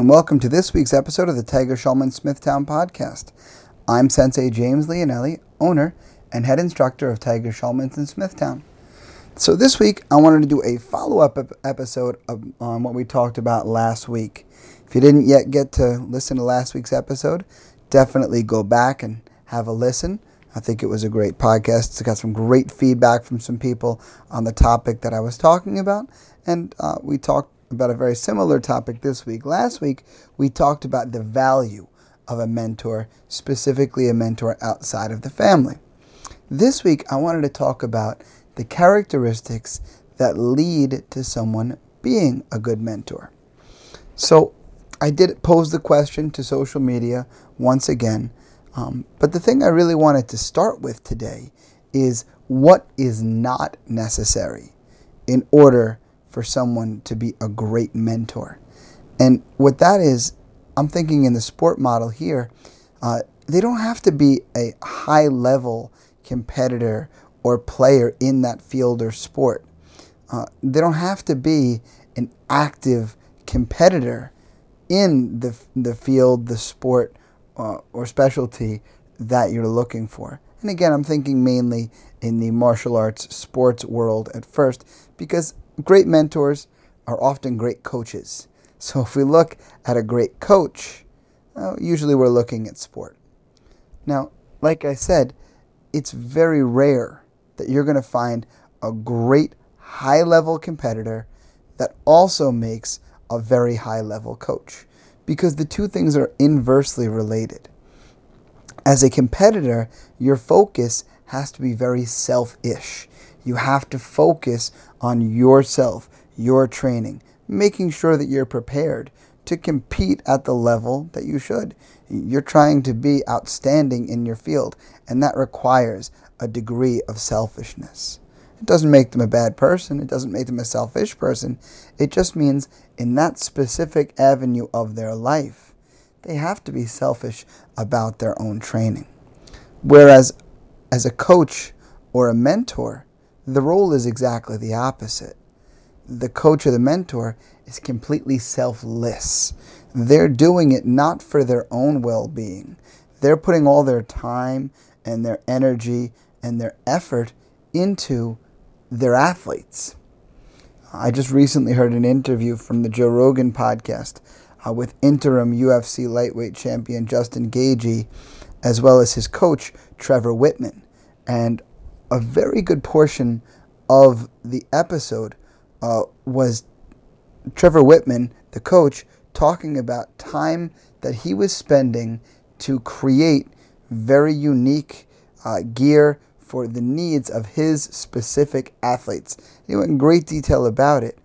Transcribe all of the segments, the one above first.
and welcome to this week's episode of the Tiger Schulmann Smithtown podcast. I'm Sensei James Leonelli, owner and head instructor of Tiger Schulmann's in Smithtown. So this week, I wanted to do a follow-up episode on what we talked about last week. If you didn't yet get to listen to last week's episode, definitely go back and have a listen. I think it was a great podcast. It got some great feedback from some people on the topic that I was talking about, and uh, we talked about a very similar topic this week. Last week, we talked about the value of a mentor, specifically a mentor outside of the family. This week, I wanted to talk about the characteristics that lead to someone being a good mentor. So, I did pose the question to social media once again, um, but the thing I really wanted to start with today is what is not necessary in order for someone to be a great mentor. And what that is, I'm thinking in the sport model here, uh, they don't have to be a high level competitor or player in that field or sport. Uh, they don't have to be an active competitor in the, the field, the sport, uh, or specialty that you're looking for. And again, I'm thinking mainly in the martial arts sports world at first because great mentors are often great coaches. So if we look at a great coach, well, usually we're looking at sport. Now, like I said, it's very rare that you're going to find a great high level competitor that also makes a very high level coach because the two things are inversely related. As a competitor, your focus has to be very selfish. You have to focus on yourself, your training, making sure that you're prepared to compete at the level that you should. You're trying to be outstanding in your field, and that requires a degree of selfishness. It doesn't make them a bad person, it doesn't make them a selfish person. It just means in that specific avenue of their life, they have to be selfish about their own training. Whereas as a coach or a mentor, the role is exactly the opposite. The coach or the mentor is completely selfless. They're doing it not for their own well being, they're putting all their time and their energy and their effort into their athletes. I just recently heard an interview from the Joe Rogan podcast uh, with interim UFC lightweight champion Justin Gaethje, as well as his coach Trevor Wittman. And a very good portion of the episode uh, was Trevor Wittman, the coach, talking about time that he was spending to create very unique uh, gear for the needs of his specific athletes. He went in great detail about it.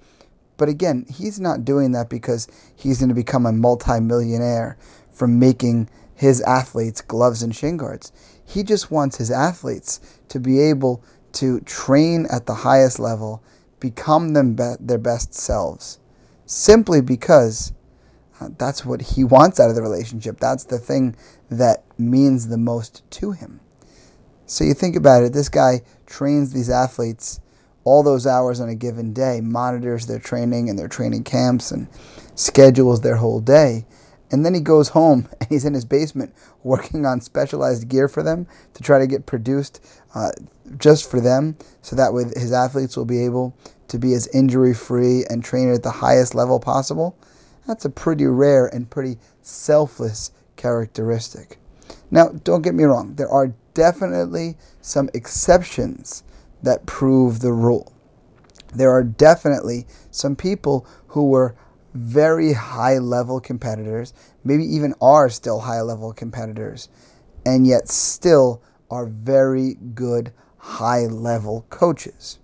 But again, he's not doing that because he's going to become a multimillionaire from making his athletes gloves and shin guards. He just wants his athletes to be able to train at the highest level, become them be- their best selves, simply because uh, that's what he wants out of the relationship. That's the thing that means the most to him. So you think about it, this guy trains these athletes all those hours on a given day, monitors their training and their training camps, and schedules their whole day. And then he goes home and he's in his basement working on specialized gear for them to try to get produced uh, just for them so that way his athletes will be able to be as injury free and train at the highest level possible. That's a pretty rare and pretty selfless characteristic. Now, don't get me wrong, there are definitely some exceptions that prove the rule. There are definitely some people who were very high level competitors, maybe even are still high level competitors, and yet still are very good high level coaches.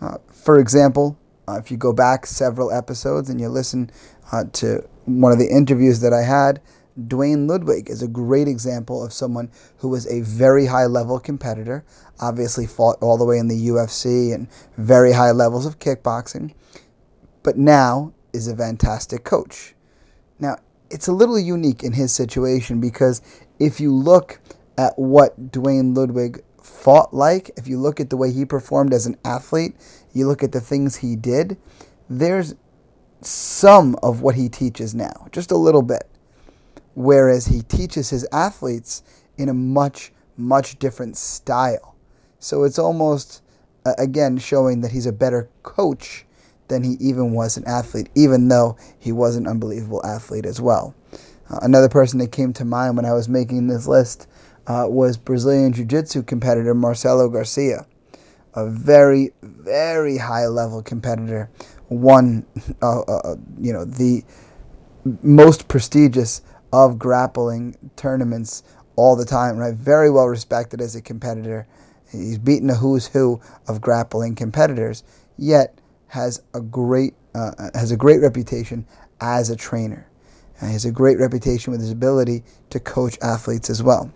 Uh, for example, uh, if you go back several episodes and you listen uh, to one of the interviews that I had, Duane Ludwig is a great example of someone who was a very high level competitor, obviously fought all the way in the UFC and very high levels of kickboxing, but now is a fantastic coach. Now, it's a little unique in his situation because if you look at what Duane Ludwig fought like, if you look at the way he performed as an athlete, you look at the things he did, there's some of what he teaches now, just a little bit. Whereas he teaches his athletes in a much, much different style. So it's almost, uh, again, showing that he's a better coach than he even was an athlete, even though he was an unbelievable athlete as well. Uh, another person that came to mind when I was making this list uh, was Brazilian Jiu Jitsu competitor Marcelo Garcia, a very, very high level competitor, won, uh, uh, uh, you know, the most prestigious of grappling tournaments all the time, right? Very well respected as a competitor. He's beaten a who's who of grappling competitors, yet has a great uh, has a great reputation as a trainer. Uh, he has a great reputation with his ability to coach athletes as well.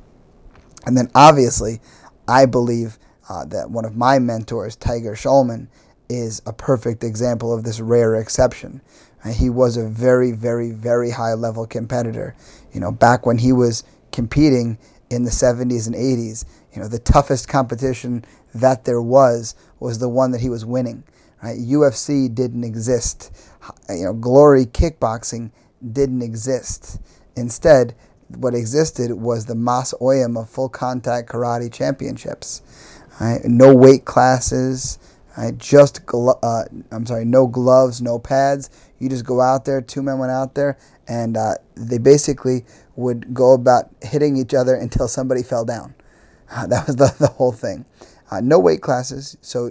And then obviously, I believe uh, that one of my mentors, Tiger Schulmann, is a perfect example of this rare exception. Uh, he was a very, very, very high level competitor. You know, back when he was competing in the 70s and 80s, you know, the toughest competition that there was was the one that he was winning. Right? UFC didn't exist. You know, glory kickboxing didn't exist. Instead, what existed was the Mas Oyama full contact karate championships. Right? No weight classes, right? just glo- uh, I'm sorry, no gloves, no pads. You just go out there. Two men went out there, and uh, they basically would go about hitting each other until somebody fell down. Uh, that was the, the whole thing. Uh, no weight classes, so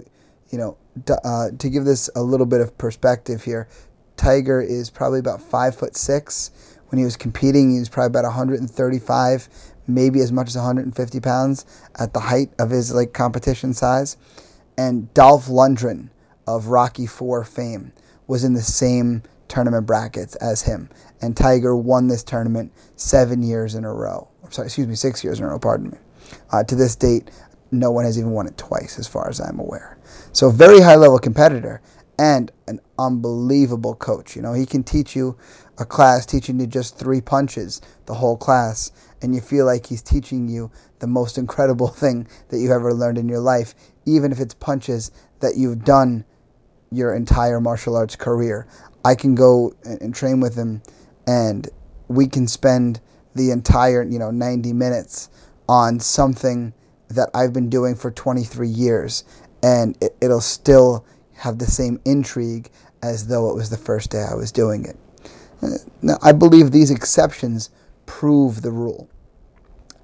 you know uh, to give this a little bit of perspective here, Tiger is probably about five foot six. When he was competing, he was probably about 135, maybe as much as 150 pounds at the height of his like competition size. And Dolph Lundgren of Rocky Four fame was in the same tournament brackets as him. And Tiger won this tournament seven years in a row. I'm sorry, excuse me, six years in a row. Pardon me. Uh, to this date, no one has even won it twice, as far as I'm aware. So, very high level competitor and an unbelievable coach. You know, he can teach you a class teaching you just three punches, the whole class, and you feel like he's teaching you the most incredible thing that you ever learned in your life, even if it's punches that you've done your entire martial arts career. I can go and train with him, and we can spend the entire, you know, 90 minutes on something that I've been doing for 23 years, and it, it'll still have the same intrigue as though it was the first day I was doing it. Uh, now, I believe these exceptions prove the rule.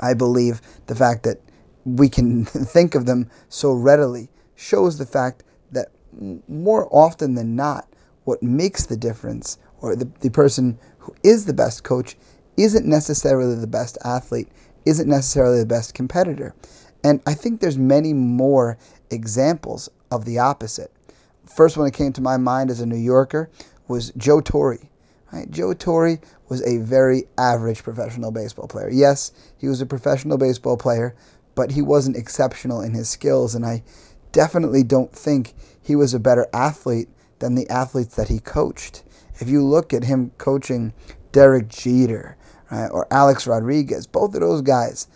I believe the fact that we can think of them so readily shows the fact that more often than not, what makes the difference, or the, the person who is the best coach, isn't necessarily the best athlete, isn't necessarily the best competitor. And I think there's many more examples of the opposite. First one that came to my mind as a New Yorker was Joe Torre. Right? Joe Torre was a very average professional baseball player. Yes, he was a professional baseball player, but he wasn't exceptional in his skills, and I definitely don't think he was a better athlete than the athletes that he coached. If you look at him coaching Derek Jeter right, or Alex Rodriguez, both of those guys,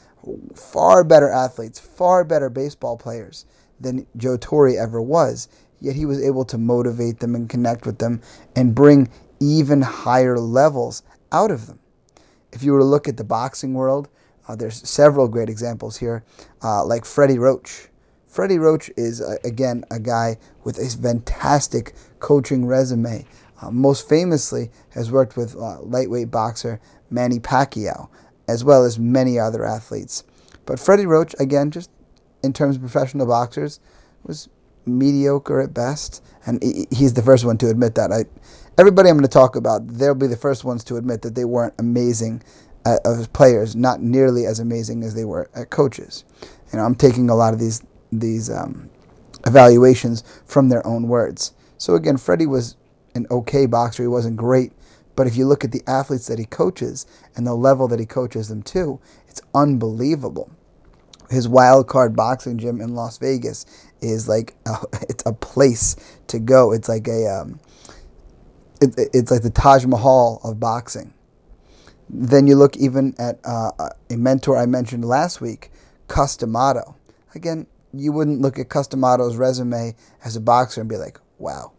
far better athletes, far better baseball players than Joe Torre ever was. Yet he was able to motivate them and connect with them and bring even higher levels out of them. If you were to look at the boxing world, uh, there's several great examples here, uh, like Freddie Roach. Freddie Roach is, uh, again, a guy with a fantastic coaching resume. Uh, most famously, has worked with uh, lightweight boxer Manny Pacquiao, as well as many other athletes. But Freddie Roach, again, just in terms of professional boxers, was mediocre at best, and he's the first one to admit that. I, everybody I'm going to talk about, they'll be the first ones to admit that they weren't amazing as players, not nearly as amazing as they were at coaches. You know, I'm taking a lot of these these um, evaluations from their own words. So again, Freddie was an okay boxer. He wasn't great, but if you look at the athletes that he coaches and the level that he coaches them to, it's unbelievable. His wild card boxing gym in Las Vegas is like a, it's a place to go. It's like a um, it, it's like the Taj Mahal of boxing. Then you look even at uh, a mentor I mentioned last week, Cus D'Amato. Again, you wouldn't look at Cus D'Amato's resume as a boxer and be like, "Wow,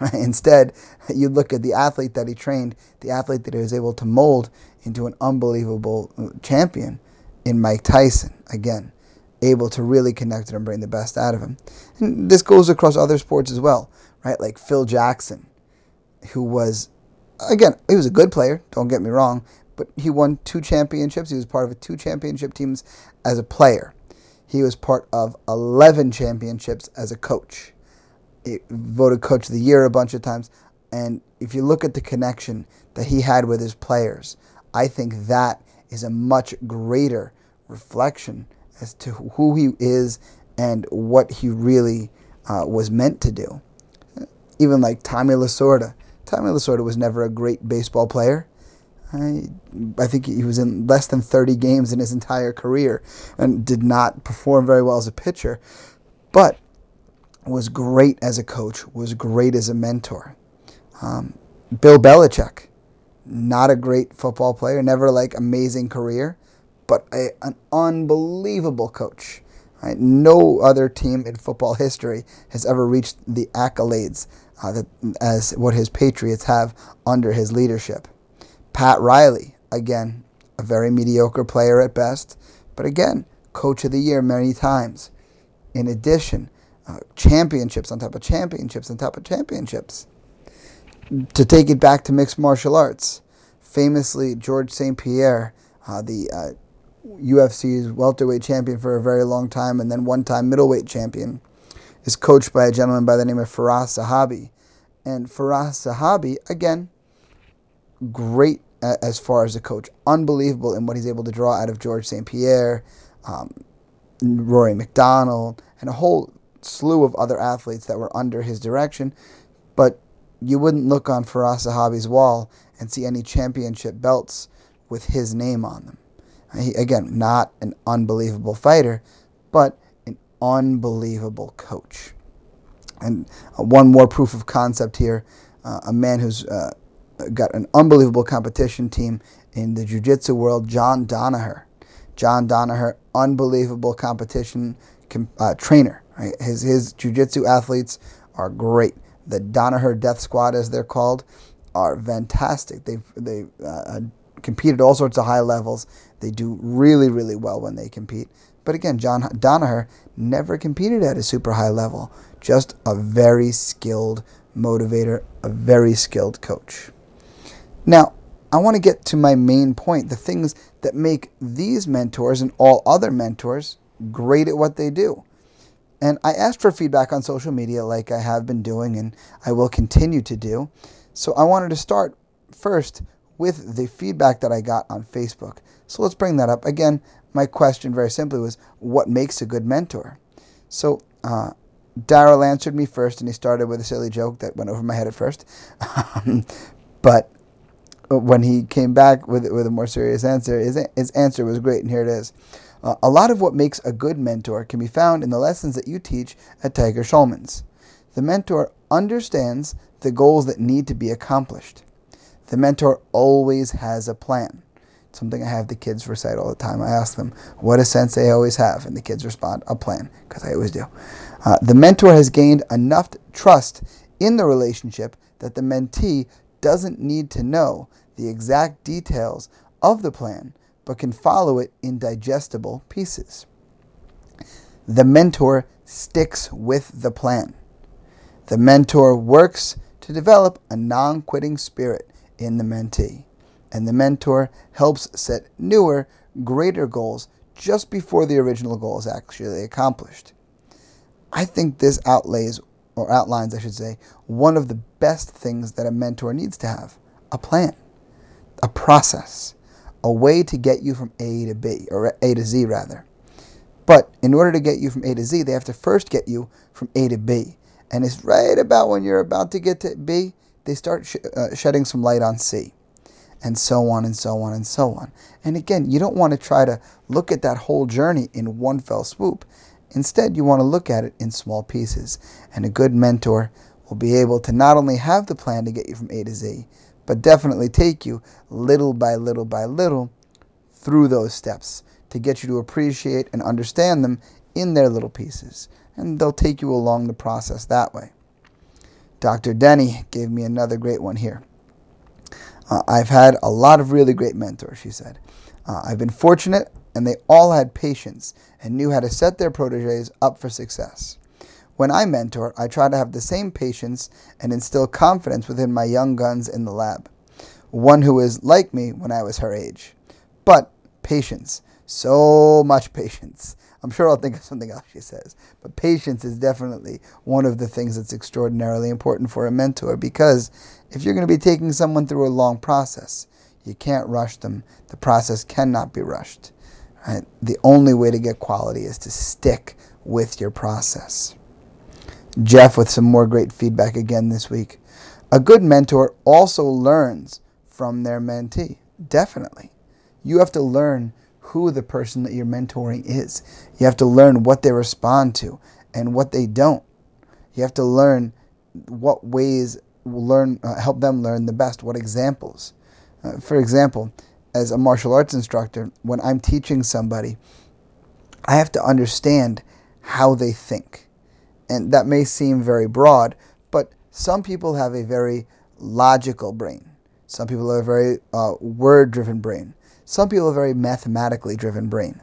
Instead, you look at the athlete that he trained, the athlete that he was able to mold into an unbelievable uh, champion in Mike Tyson. Again, able to really connect and bring the best out of him. And this goes across other sports as well, right? Like Phil Jackson, who was, again, he was a good player, don't get me wrong, but he won two championships. He was part of two championship teams as a player. He was part of 11 championships as a coach. He voted coach of the year a bunch of times. And if you look at the connection that he had with his players, I think that is a much greater reflection as to who he is and what he really uh, was meant to do. Even like Tommy Lasorda. Tommy Lasorda was never a great baseball player. I, I think he was in less than 30 games in his entire career and did not perform very well as a pitcher, but was great as a coach, was great as a mentor. Um, Bill Belichick, not a great football player, never like amazing career, but a, an unbelievable coach. Right? No other team in football history has ever reached the accolades uh, that, as what his Patriots have under his leadership. Pat Riley, again, a very mediocre player at best, but again, coach of the year many times. In addition, uh, championships on top of championships on top of championships. To take it back to mixed martial arts, famously, George St. Pierre, uh, the uh, UFC's welterweight champion for a very long time and then one time middleweight champion, is coached by a gentleman by the name of Firas Zahabi. And Firas Zahabi, again, great as far as a coach. Unbelievable in what he's able to draw out of George St. Pierre, um, Rory MacDonald, and a whole slew of other athletes that were under his direction. But you wouldn't look on Firas Zahabi's wall and see any championship belts with his name on them. He, again, not an unbelievable fighter, but an unbelievable coach. And uh, one more proof of concept here uh, a man who's uh, got an unbelievable competition team in the jiu jitsu world, John Danaher. John Danaher, unbelievable competition uh, trainer. Right? His, his jiu jitsu athletes are great. The Danaher Death Squad, as they're called, are fantastic. They've, they uh, competed all sorts of high levels. They do really, really well when they compete. But again, John Danaher never competed at a super high level. Just a very skilled motivator, a very skilled coach. Now, I want to get to my main point the things that make these mentors and all other mentors great at what they do. And I asked for feedback on social media, like I have been doing and I will continue to do. So I wanted to start first with the feedback that I got on Facebook. So let's bring that up. Again, my question very simply was what makes a good mentor? So uh, Daryl answered me first, and he started with a silly joke that went over my head at first. but when he came back with with a more serious answer, his, his answer was great, and here it is. Uh, a lot of what makes a good mentor can be found in the lessons that you teach at Tiger Schulmann's. The mentor understands the goals that need to be accomplished. The mentor always has a plan. Something I have the kids recite all the time. I ask them, What a sense they always have? And the kids respond, A plan, because I always do. Uh, the mentor has gained enough trust in the relationship that the mentee doesn't need to know the exact details of the plan, but can follow it in digestible pieces. The mentor sticks with the plan. The mentor works to develop a non quitting spirit in the mentee, and the mentor helps set newer, greater goals just before the original goal is actually accomplished. I think this outlays, or outlines, I should say, one of the best things that a mentor needs to have a plan a process, a way to get you from A to B, or A to Z rather. But in order to get you from A to Z, they have to first get you from A to B. And it's right about when you're about to get to B, they start sh- uh, shedding some light on C. And so on and so on and so on. And again, you don't want to try to look at that whole journey in one fell swoop. Instead, you want to look at it in small pieces. And a good mentor will be able to not only have the plan to get you from A to Z, but definitely take you little by little by little through those steps to get you to appreciate and understand them in their little pieces. And they'll take you along the process that way. Dr. Denny gave me another great one here. Uh, I've had a lot of really great mentors, she said. Uh, I've been fortunate, and they all had patience and knew how to set their proteges up for success. When I mentor, I try to have the same patience and instill confidence within my young guns in the lab, one who is like me when I was her age. But patience, so much patience. I'm sure I'll think of something else she says. But patience is definitely one of the things that's extraordinarily important for a mentor because if you're going to be taking someone through a long process, you can't rush them. The process cannot be rushed. Right? The only way to get quality is to stick with your process. Jeff with some more great feedback again this week. A good mentor also learns from their mentee. Definitely. You have to learn who the person that you're mentoring is. You have to learn what they respond to and what they don't. You have to learn what ways learn uh, help them learn the best, what examples. Uh, for example, as a martial arts instructor, when I'm teaching somebody, I have to understand how they think. And that may seem very broad, but some people have a very logical brain. Some people have a very uh, word driven brain. Some people have a very mathematically driven brain.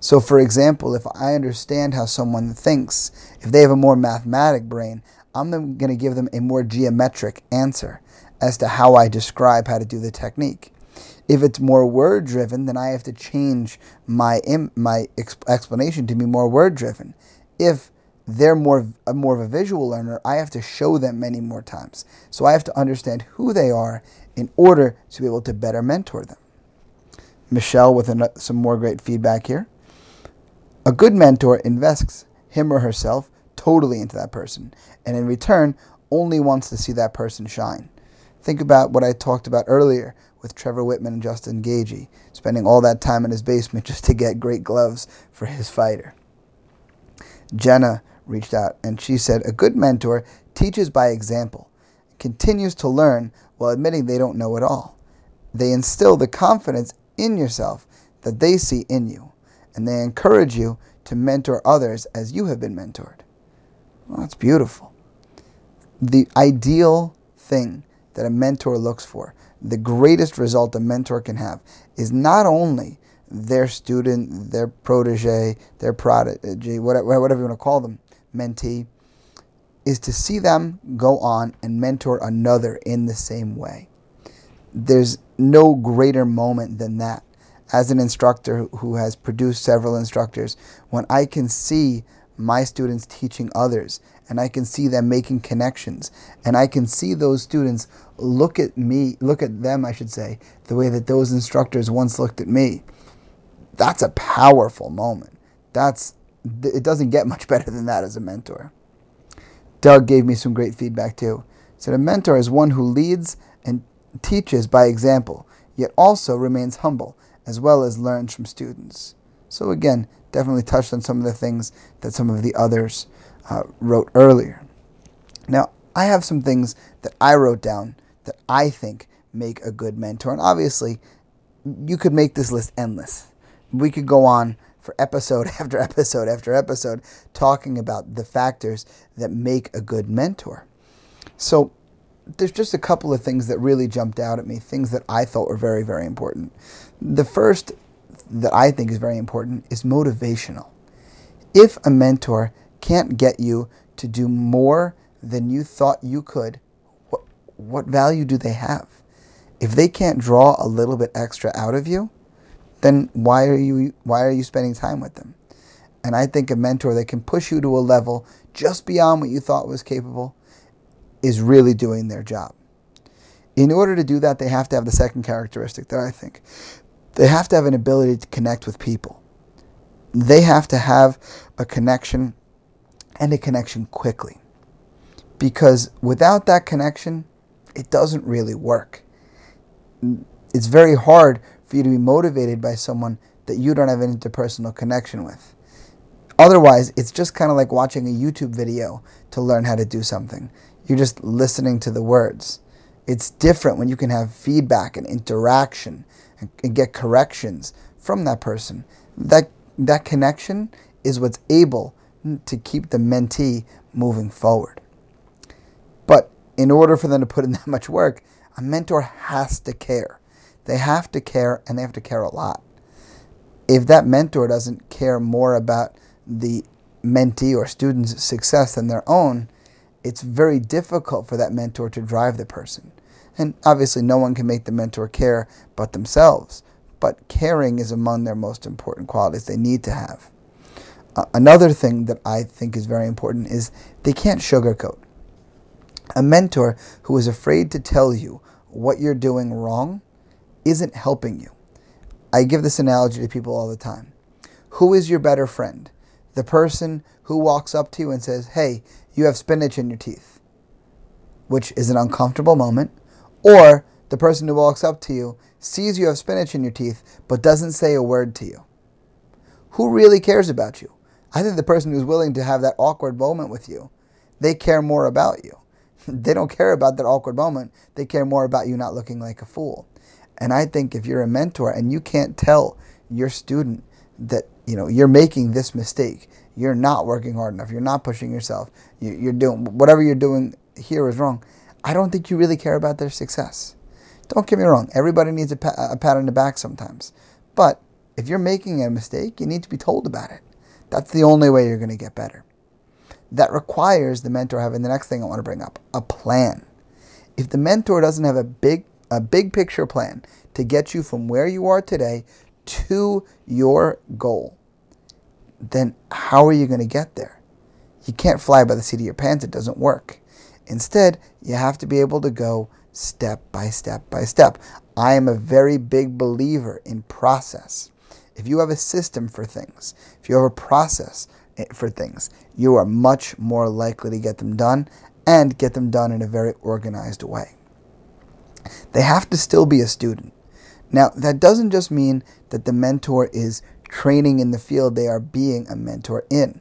So, for example, if I understand how someone thinks, if they have a more mathematic brain, I'm going to give them a more geometric answer as to how I describe how to do the technique. If it's more word driven, then I have to change my my explanation to be more word driven. If they're more more of a visual learner, I have to show them many more times. So I have to understand who they are in order to be able to better mentor them. Michelle with an, some more great feedback here. A good mentor invests him or herself totally into that person, and in return, only wants to see that person shine. Think about what I talked about earlier with Trevor Wittman and Justin Gaethje, spending all that time in his basement just to get great gloves for his fighter. Jenna reached out and she said, A good mentor teaches by example, continues to learn while admitting they don't know it all. They instill the confidence in yourself that they see in you, and they encourage you to mentor others as you have been mentored. Well, that's beautiful. The ideal thing that a mentor looks for, the greatest result a mentor can have, is not only their student, their protege, their prodigy, whatever, whatever you want to call them, mentee, is to see them go on and mentor another in the same way. There's no greater moment than that. As an instructor who has produced several instructors, when I can see my students teaching others and I can see them making connections and I can see those students look at me, look at them, I should say, the way that those instructors once looked at me. That's a powerful moment. That's it doesn't get much better than that as a mentor. Doug gave me some great feedback too. He said a mentor is one who leads and teaches by example, yet also remains humble, as well as learns from students. So, again, definitely touched on some of the things that some of the others uh, wrote earlier. Now, I have some things that I wrote down that I think make a good mentor. And obviously, you could make this list endless. We could go on for episode after episode after episode talking about the factors that make a good mentor. So, there's just a couple of things that really jumped out at me, things that I thought were very, very important. The first that I think is very important is motivational. If a mentor can't get you to do more than you thought you could, what, what value do they have? If they can't draw a little bit extra out of you, then why are you why are you spending time with them? And I think a mentor that can push you to a level just beyond what you thought was capable is really doing their job. In order to do that, they have to have the second characteristic that I think. They have to have an ability to connect with people. They have to have a connection and a connection quickly. Because without that connection, it doesn't really work. It's very hard for you to be motivated by someone that you don't have an interpersonal connection with. Otherwise, it's just kind of like watching a YouTube video to learn how to do something. You're just listening to the words. It's different when you can have feedback and interaction and, and get corrections from that person. That that connection is what's able to keep the mentee moving forward. But in order for them to put in that much work, a mentor has to care. They have to care and they have to care a lot. If that mentor doesn't care more about the mentee or student's success than their own, it's very difficult for that mentor to drive the person. And obviously, no one can make the mentor care but themselves. But caring is among their most important qualities they need to have. Uh, another thing that I think is very important is they can't sugarcoat. A mentor who is afraid to tell you what you're doing wrong isn't helping you. I give this analogy to people all the time. Who is your better friend? The person who walks up to you and says, Hey, you have spinach in your teeth, which is an uncomfortable moment, or the person who walks up to you, sees you have spinach in your teeth, but doesn't say a word to you. Who really cares about you? I think the person who's willing to have that awkward moment with you, they care more about you. they don't care about that awkward moment. They care more about you not looking like a fool. And I think if you're a mentor and you can't tell your student that you know you're making this mistake, you're not working hard enough, you're not pushing yourself, you're doing whatever you're doing here is wrong. I don't think you really care about their success. Don't get me wrong, everybody needs a, pa- a pat on the back sometimes. But if you're making a mistake, you need to be told about it. That's the only way you're going to get better. That requires the mentor having the next thing I want to bring up a plan. If the mentor doesn't have a big, a big picture plan to get you from where you are today to your goal, then how are you going to get there? You can't fly by the seat of your pants, it doesn't work. Instead, you have to be able to go step by step by step. I am a very big believer in process. If you have a system for things, if you have a process eh, for things, you are much more likely to get them done and get them done in a very organized way. They have to still be a student. Now, that doesn't just mean that the mentor is training in the field they are being a mentor in.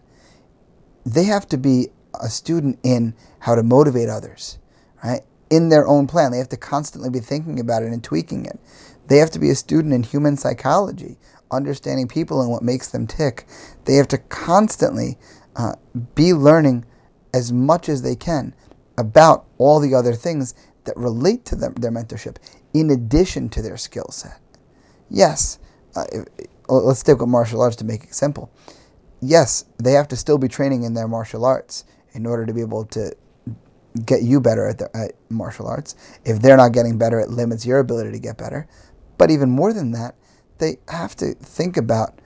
They have to be a student in how to motivate others, right? in their own plan. They have to constantly be thinking about it and tweaking it. They have to be a student in human psychology, understanding people and what makes them tick. They have to constantly uh, be learning as much as they can about all the other things that relate to them, their mentorship, in addition to their skill set. Yes, uh, let's stick with martial arts to make it simple. Yes, they have to still be training in their martial arts in order to be able to get you better at, the, at martial arts. If they're not getting better, it limits your ability to get better. But even more than that, they have to think about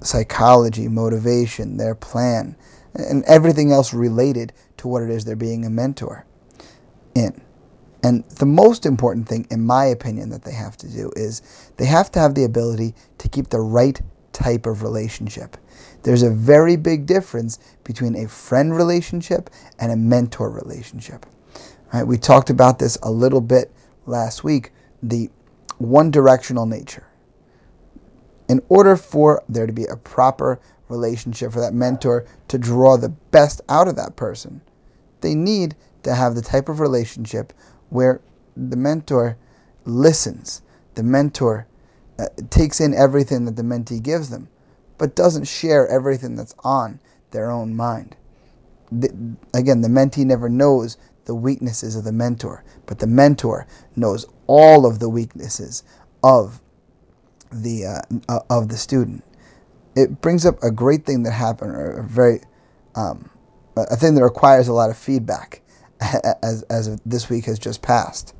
psychology, motivation, their plan, and everything else related to what it is they're being a mentor in. And the most important thing, in my opinion, that they have to do is they have to have the ability to keep the right type of relationship. There's a very big difference between a friend relationship and a mentor relationship. Right? We talked about this a little bit last week, the one directional nature. In order for there to be a proper relationship for that mentor to draw the best out of that person, they need to have the type of relationship where the mentor listens, the mentor uh, takes in everything that the mentee gives them but doesn't share everything that's on their own mind. The, again, the mentee never knows the weaknesses of the mentor, but the mentor knows all of the weaknesses of the uh, uh of the student. It brings up a great thing that happened, or a very um, a thing that requires a lot of feedback, as as this week has just passed.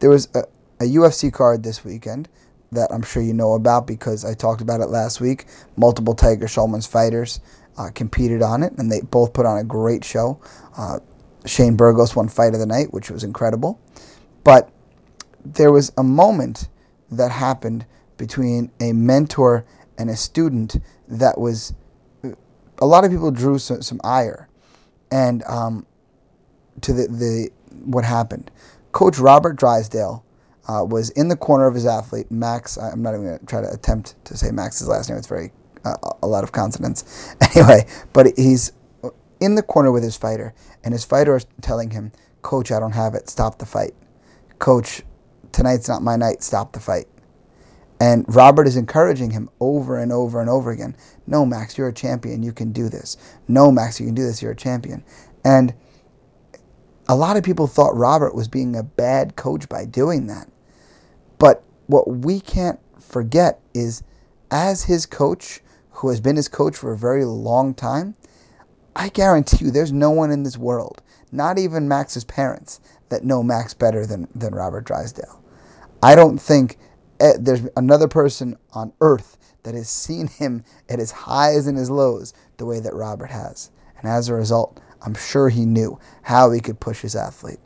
There was a, a UFC card this weekend that I'm sure you know about because I talked about it last week. Multiple Tiger Schulmann's fighters uh, competed on it, and they both put on a great show. Uh, Shane Burgos won Fight of the Night, which was incredible. But there was a moment that happened between a mentor and a student that was a lot of people drew some, some ire and um, to the, the what happened. Coach Robert Drysdale uh, was in the corner of his athlete, Max. I'm not even going to try to attempt to say Max's last name. It's very uh, a lot of consonants. Anyway, but he's in the corner with his fighter, and his fighter is telling him, "Coach, I don't have it. Stop the fight. Coach, tonight's not my night. Stop the fight." And Robert is encouraging him over and over and over again. No, Max, you're a champion. You can do this. No, Max, you can do this. You're a champion. And a lot of people thought Robert was being a bad coach by doing that. But what we can't forget is, as his coach, who has been his coach for a very long time, I guarantee you there's no one in this world, not even Max's parents, that know Max better than, than Robert Drysdale. I don't think eh, there's another person on earth that has seen him at his highs and his lows the way that Robert has. And as a result, I'm sure he knew how he could push his athlete.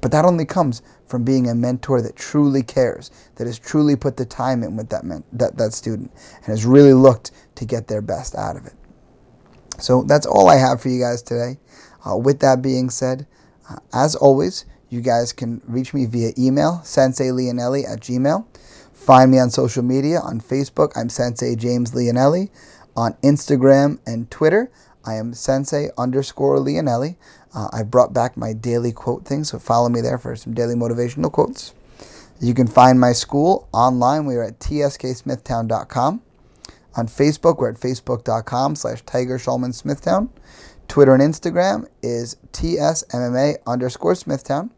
But that only comes from being a mentor that truly cares, that has truly put the time in with that, men- that, that student, and has really looked to get their best out of it. So that's all I have for you guys today. Uh, with that being said, uh, as always, you guys can reach me via email, senseileonelli at gmail. Find me on social media. On Facebook, I'm Sensei James Leonelli. On Instagram and Twitter, I am Sensei underscore Leonelli. Uh, I brought back my daily quote thing, so follow me there for some daily motivational quotes. You can find my school online. We are at tsksmithtown.com. On Facebook, we're at facebook.com slash Tiger Schulmann Smithtown. Twitter and Instagram is tsmma underscore Smithtown.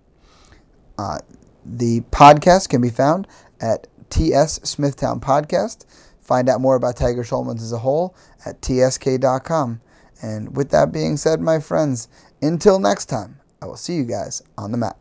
Uh, the podcast can be found at TS Smithtown Podcast. Find out more about Tiger Schulmann as a whole at tsk.com. And with that being said, my friends, until next time, I will see you guys on the mat.